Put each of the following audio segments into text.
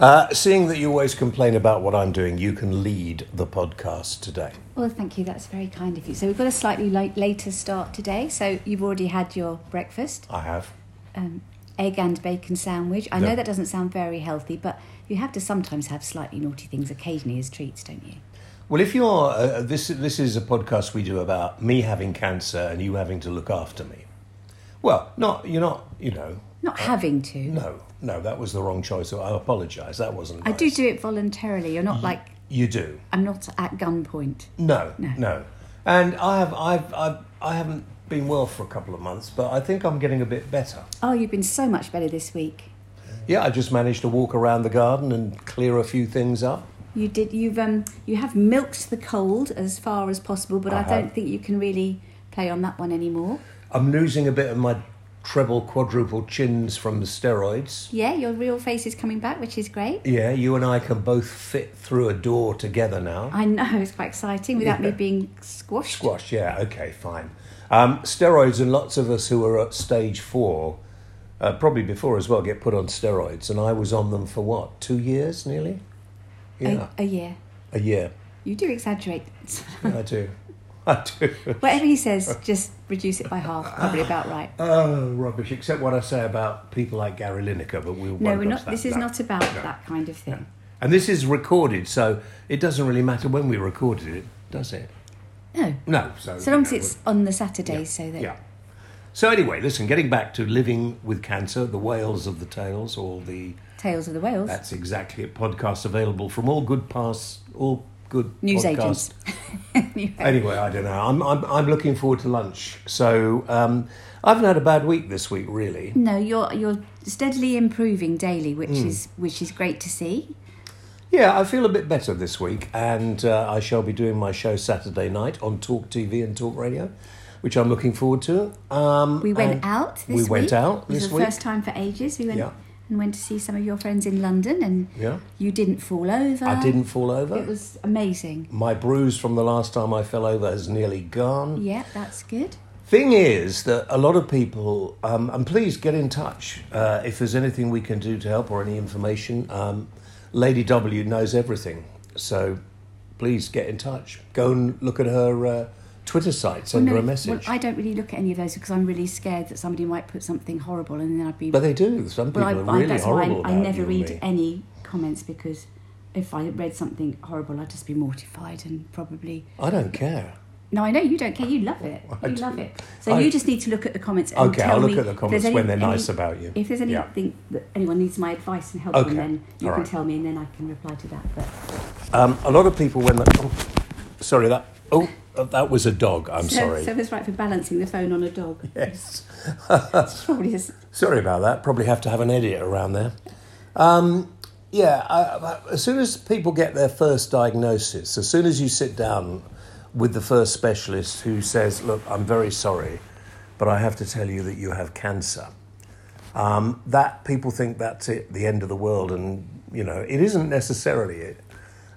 Uh, seeing that you always complain about what I'm doing, you can lead the podcast today. Well, thank you. That's very kind of you. So we've got a slightly late, later start today. So you've already had your breakfast, I have. um, egg and bacon sandwich. I No. know that doesn't sound very healthy, but you have to sometimes have slightly naughty things occasionally as treats, don't you? Well, if you're uh, this, this is a podcast we do about me having cancer and you having to look after me. Well, not you're not you know. Not having to. No, no, that was the wrong choice. I apologise. That wasn't. I do nice. do it voluntarily. You're not like You do. I'm not at gunpoint. No, No. no, And I have, I've, I've, I haven't been well for a couple of months, but I think I'm getting a bit better. Oh, you've been so much better this week. Yeah, I just managed to walk around the garden and clear a few things up. You did. You've um. You have milked the cold as far as possible, but I I, don't think you can really play on that one anymore. I'm losing a bit of my treble, quadruple chins from the steroids. Yeah, your real face is coming back, which is great. Yeah, you and I can both fit through a door together now. I know it's quite exciting without me being squashed. Squash, yeah, okay, fine. Um, steroids, and lots of us who are at stage four, uh, probably before as well, get put on steroids. And I was on them for what, two years nearly? Yeah, A, a year. a year. You do exaggerate. I do. I do. Whatever he says, just reduce it by half. Probably about right. Oh, rubbish, except what I say about people like Gary Lineker, but we'll No, we're not. that- This is that. not about No. that kind of thing. And this is recorded, so it doesn't really matter when we recorded it, does it? No. No. So, So long as it's on the Saturday, yeah, so that Yeah. So anyway, listen, getting back to living with cancer, the whales of the tales, all the Tales of the Whales. that's exactly it. Podcasts available from all good pass, all good News podcast- agents. Anyway. Anyway, I don't know. I'm I'm I'm looking forward to lunch. So um, I haven't had a bad week this week, really. No, you're you're steadily improving daily, which Hmm. is which is great to see. Yeah, I feel a bit better this week, and uh, I shall be doing my show Saturday night on Talk TV and Talk Radio, which I'm looking forward to. Um, We went out this we week. went out It was this the week. first time for ages. We went Yeah. And went to see some of your friends in London, and Yeah, you didn't fall over. I didn't fall over. It was amazing. My bruise from the last time I fell over has nearly gone. Yeah, that's good. Thing is that a lot of people, um, and please get in touch uh, if there's anything we can do to help or any information. Um, Lady W knows everything, so please get in touch. Go and look at her uh, Twitter site, send Well, her a message. Well, I don't really look at any of those because I'm really scared that somebody might put something horrible, and then I'd be. but they do. Some people well, I, are I- really that's horrible I, I never read any comments because if I read something horrible, I'd just be mortified and probably. I don't care. No, I know you don't care. You love it. I You love it. So I- you just need to look at the comments and Okay, tell I'll look me at the comments there's when they're any- nice about you. If there's Yeah. anything that anyone needs my advice and help, Okay, on, then you all can right. tell me, and then I can reply to that. But Um, a lot of people when that. Oh, sorry, that. Oh, uh, that was a dog. I'm so, sorry. So that's right for balancing the phone on a dog. Yes. Probably Sorry about that. Probably have to have an edit around there. Um, yeah, I- as soon as people get their first diagnosis, as soon as you sit down with the first specialist who says, Look, I'm very sorry, but I have to tell you that you have cancer, um, that people think that's it, the end of the world. And, you know, it isn't necessarily it.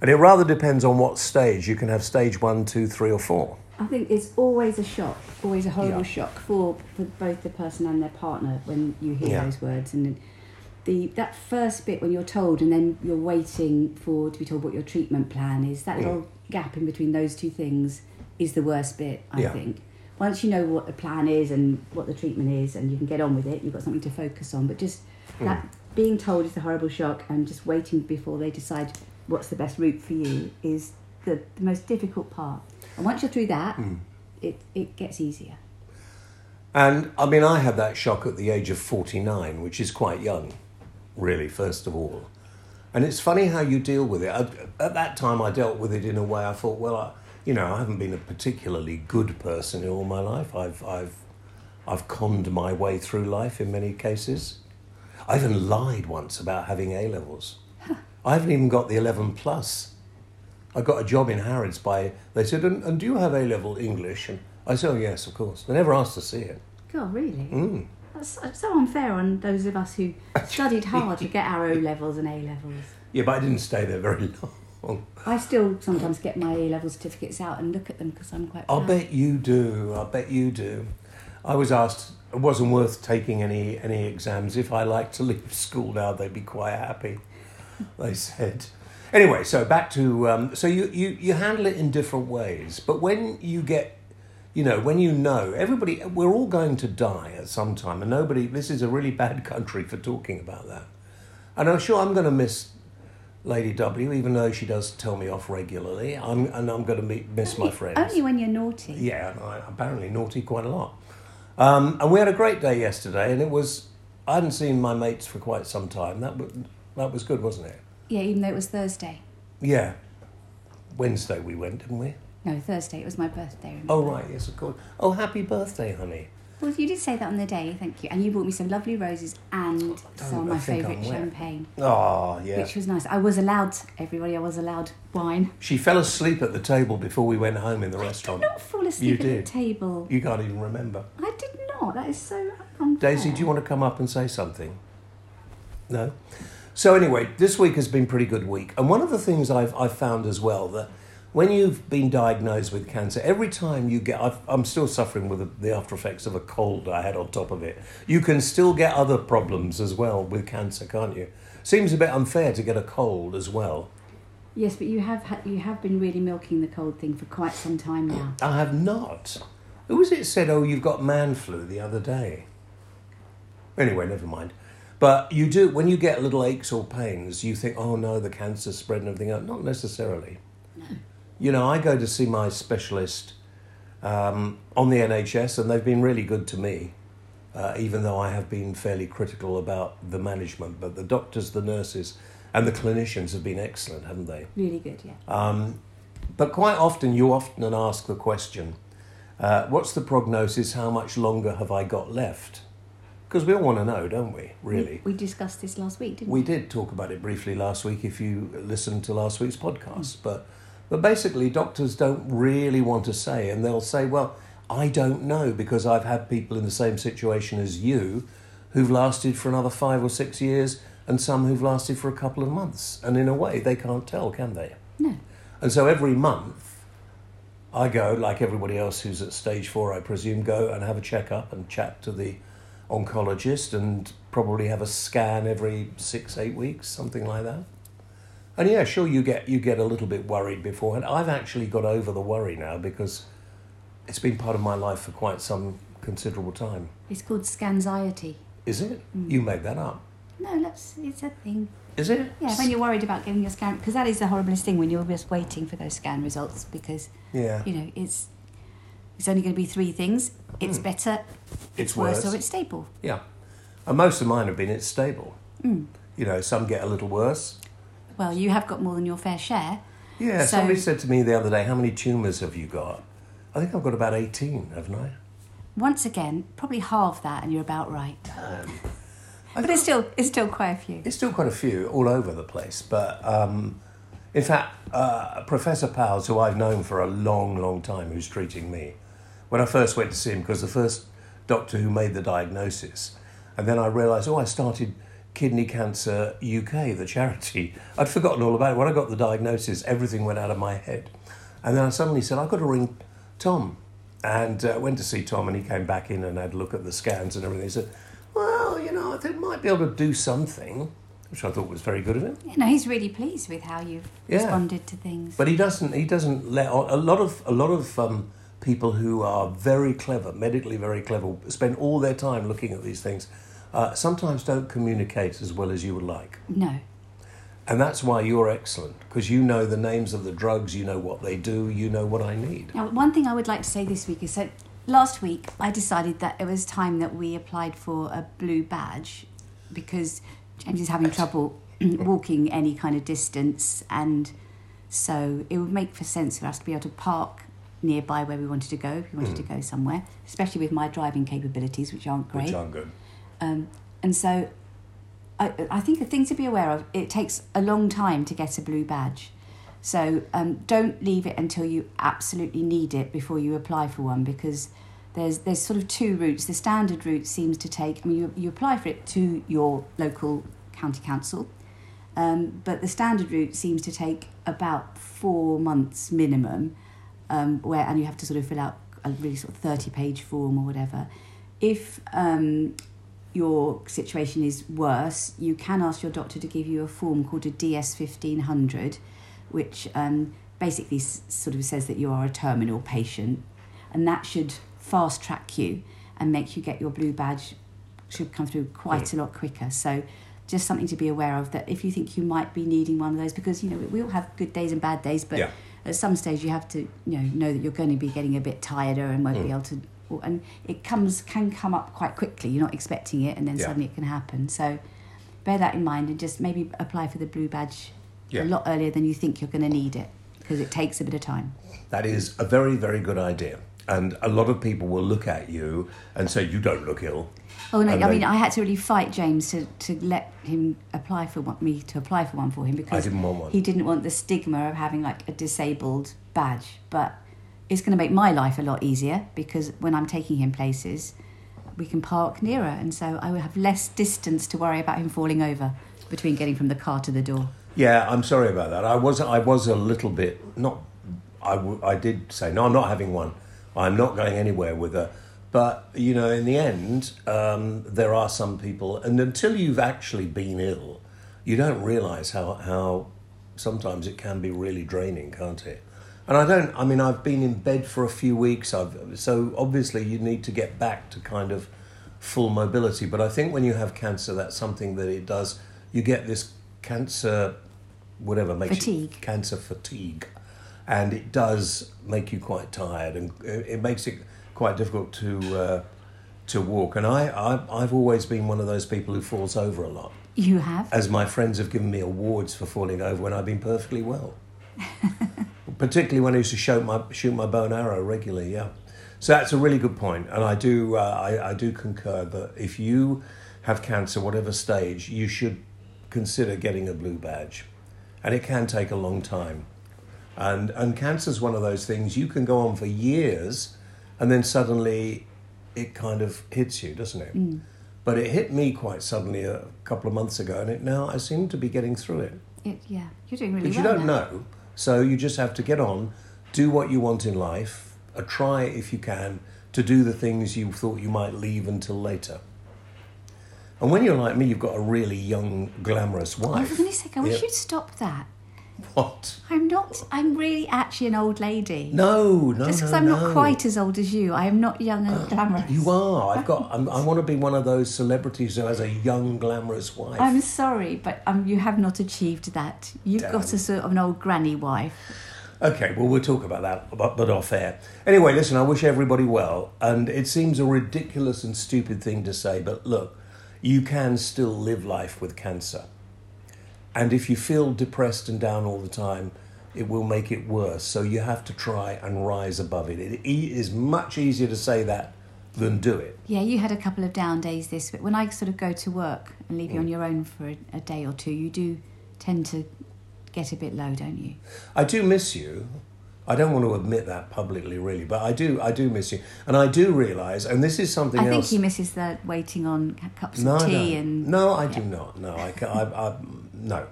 And it rather depends on what stage. You can have stage one, two, three, or four. I think it's always a shock, always a horrible Yeah. shock for, for both the person and their partner when you hear Yeah. those words. And the that first bit when you're told, and then you're waiting for to be told what your treatment plan is. That Mm. little gap in between those two things is the worst bit. I Yeah. think. Once you know what the plan is and what the treatment is, and you can get on with it, you've got something to focus on. But just Mm. that being told is the horrible shock, and just waiting before they decide what's the best route for you is the, the most difficult part. And once you're through that, Mm. it, it gets easier. And I mean, I had that shock at the age of 49, which is quite young, really, first of all. And it's funny how you deal with it. I, at that time, I dealt with it in a way I thought, well, I, you know, I haven't been a particularly good person in all my life. I've, I've, I've conned my way through life in many cases. I even lied once about having A levels. I haven't even got the 11 plus. I got a job in Harrods by, they said, and, and do you have A level English? And I said, oh, yes, of course. They never asked to see it. God, really? Mm. That's so unfair on those of us who studied hard to get our O levels and A levels. Yeah, but I didn't stay there very long. I still sometimes get my A level certificates out and look at them because I'm quite. I'll bet you do. I bet you do. I was asked, it wasn't worth taking any, any exams. If I liked to leave school now, they'd be quite happy. They said. Anyway, so back to um, so you, you you handle it in different ways, but when you get, you know, when you know everybody, we're all going to die at some time, and nobody. This is a really bad country for talking about that, and I'm sure I'm going to miss Lady W, even though she does tell me off regularly. I'm and I'm going to meet, miss my friends. Only when you're naughty. Yeah, I apparently naughty quite a lot. Um, and we had a great day yesterday, and it was. I hadn't seen my mates for quite some time. That was, that was good, wasn't it? Yeah, even though it was Thursday. Yeah. Wednesday we went, didn't we? No, Thursday. It was my birthday. remember? Oh, right, yes, of course. Oh, happy birthday, honey. Well, you did say that on the day, thank you. And you bought me some lovely roses and oh, some of my favourite champagne, Oh, yeah. which was nice. I was allowed, everybody, I was allowed wine. She fell asleep at the table before we went home in the I restaurant. did not fall You asleep at did. the table. You can't even remember. I did not. That is so unfair. Daisy, do you want to come up and say something? No? So, anyway, this week has been a pretty good week. And one of the things I've, I've found as well that when you've been diagnosed with cancer, every time you get, I've, I'm still suffering with the, after effects of a cold I had on top of it. You can still get other problems as well with cancer, can't you? Seems a bit unfair to get a cold as well. Yes, but you have had, you have been really milking the cold thing for quite some time now. I have not. Who was it said, oh, you've got man flu the other day? Anyway, never mind. But you do, when you get little aches or pains, you think, oh no, the cancer's spread and everything else. Not necessarily. No. You know, I go to see my specialist um, on the NHS, and they've been really good to me, uh, even though I have been fairly critical about the management. But the doctors, the nurses, and the clinicians have been excellent, haven't they? Really good, yeah. Um, but quite often, you often ask the question, uh, what's the prognosis? How much longer have I got left? Because we all want to know, don't we? Really. We, we discussed this last week, didn't We We did talk about it briefly last week if you listened to last week's podcast. Mm. But, but basically, doctors don't really want to say, and they'll say, well, I don't know because I've had people in the same situation as you who've lasted for another five or six years and some who've lasted for a couple of months. And in a way, they can't tell, can they? No. And so every month, I go, like everybody else who's at stage four, I presume, go and have a checkup and chat to the oncologist and probably have a scan every six, eight weeks, something like that. And yeah, sure, you get you get a little bit worried beforehand. I've actually got over the worry now because it's been part of my life for quite some considerable time. It's called scanxiety. Is it? Mm. You made that up. No, that's it's a thing. Is it? Yeah, when you're worried about getting your scan, because that is the horriblest thing when you're just waiting for those scan results. Because Yeah. you know it's it's only going to be three things: it's Mm. better, It's worse, worse. or it's stable. Yeah. And most of mine have been it's stable. Mm. You know, some get a little worse. Well, you have got more than your fair share. Yeah, So- somebody said to me the other day, How many tumours have you got? I think I've got about 18, haven't I? Once again, probably half that, and you're about right. Um, But it's still it's still quite a few. It's still quite a few all over the place. But um, in fact, uh, Professor Powles, who I've known for a long, long time, who's treating me, when I first went to see him, because the first doctor who made the diagnosis, and then I realised, oh, I started Kidney Cancer UK, the charity. I'd forgotten all about it. When I got the diagnosis, everything went out of my head. And then I suddenly said, I've got to ring Tom. And uh, went to see Tom, and he came back in and had a look at the scans and everything. He said, Well, you know, I think I might be able to do something, which I thought was very good of him. You know, he's really pleased with how you've Yeah. responded to things. But he doesn't. He doesn't let on. A lot of a lot of um, people who are very clever, medically very clever, spend all their time looking at these things. Uh, sometimes don't communicate as well as you would like, no, and that's why you're excellent because you know the names of the drugs, you know what they do, you know what I need. Now, one thing I would like to say this week is so last week I decided that it was time that we applied for a blue badge because James is having trouble walking any kind of distance, and so it would make for sense for us to be able to park nearby where we wanted to go if we wanted to go somewhere, especially with my driving capabilities, which aren't great. Which aren't good. Um, and so I, I think a thing to be aware of, it takes a long time to get a blue badge. So um, don't leave it until you absolutely need it before you apply for one because there's there's sort of two routes. The standard route seems to take, I mean, you, you apply for it to your local county council, um, but the standard route seems to take about four months minimum, um, where and you have to sort of fill out a really sort of 30 page form or whatever. If um, your situation is worse, you can ask your doctor to give you a form called a DS fifteen hundred, which um, basically s- sort of says that you are a terminal patient, and that should fast track you and make you get your blue badge should come through quite a lot quicker. So just something to be aware of that if you think you might be needing one of those because you know we all have good days and bad days but Yeah. At some stage you have to you know know that you're going to be getting a bit tireder and won't Mm. be able to and it comes can come up quite quickly you're not expecting it and then Yeah. suddenly it can happen so bear that in mind and just maybe apply for the blue badge Yeah. a lot earlier than you think you're going to need it because it takes a bit of time That is a very, very good idea. And a lot of people will look at you and say, You don't look ill. Oh no! And I they- mean, I had to really fight James to, to let him apply for one, me to apply for one for him because didn't want one. he didn't want the stigma of having like a disabled badge. But it's going to make my life a lot easier because when I'm taking him places, we can park nearer, and so I will have less distance to worry about him falling over between getting from the car to the door. Yeah, I'm sorry about that. I was, I was a little bit, not, I, w- I did say, No, I'm not having one. I'm not going anywhere with her. But, you know, in the end, um, there are some people, and until you've actually been ill, you don't realize how, how sometimes it can be really draining, can't it? And I don't, I mean, I've been in bed for a few weeks, I've, so obviously you need to get back to kind of full mobility. But I think when you have cancer, that's something that it does, you get this cancer, whatever, makes Fatigue. Cancer fatigue. And it does make you quite tired and it makes it quite difficult to, uh, to walk. And I, I, I've always been one of those people who falls over a lot You have? as my friends have given me awards for falling over when I've been perfectly well. Particularly when I used to shoot my shoot my bow and arrow regularly. Yeah, so that's a really good point, and I do uh, I, I do concur that if you have cancer, whatever stage, you should consider getting a blue badge, and it can take a long time. And and cancer is one of those things you can go on for years, and then suddenly it kind of hits you, doesn't it? But it hit me quite suddenly a couple of months ago, and it now I seem to be getting through it. It, yeah, you're doing really But you don't now. know, so you just have to get on, do what you want in life, uh, try if you can to do the things you thought you might leave until later. And when you're like me, you've got a really young, glamorous I was wife. going to say, I wish Yeah. you'd stop that. What? I'm not. I'm really actually an old lady. No, no, Just because no, I'm no. not quite as old as you, I am not young and glamorous. You are. I've got. I'm, I want to be one of those celebrities who has a young, glamorous wife. I'm sorry, but um, you have not achieved that. You've Damn. got a sort of an old granny wife. Okay, well, we'll talk about that, but, but off air. Anyway, listen, I wish everybody well, and it seems a ridiculous and stupid thing to say, but look, you can still live life with cancer. And if you feel depressed and down all the time, it will make it worse. So you have to try and rise above it. It e- much easier to say that than do it. Yeah, you had a couple of down days this week. When I sort of go to work and leave you Mm. on your own for a, a day or two, you do tend to get a bit low, don't you? I do miss you. I don't want to admit that publicly, really, but I do. I do miss you, and I do realise, and this is something I think else. he misses the waiting on cups no, of tea no. and no, I do not. No, I, I, I no,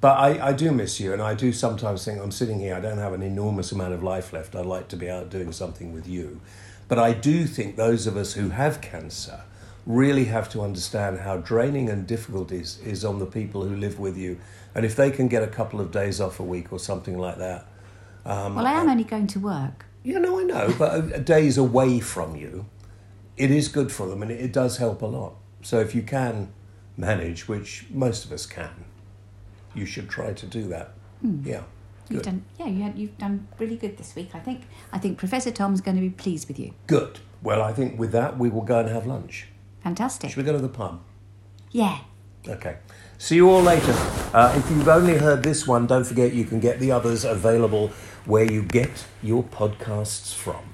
but I, I do miss you, and I do sometimes think I'm sitting here. I don't have an enormous amount of life left. I'd like to be out doing something with you, but I do think those of us who have cancer really have to understand how draining and difficult it is is on the people who live with you, and if they can get a couple of days off a week or something like that. Um, Well, I am only going to work. Yeah, no, I know, but a days away from you, it is good for them and it, it does help a lot. So if you can manage, which most of us can, you should try to do that. Yeah, You've done, yeah, you had, you've done really good this week. I think. I think Professor Tom's going to be pleased with you. Good. Well, I think with that, we will go and have lunch. Fantastic. Should we go to the pub? Yeah. Okay. See you all later. Uh, if you've only heard this one, don't forget you can get the others available where you get your podcasts from.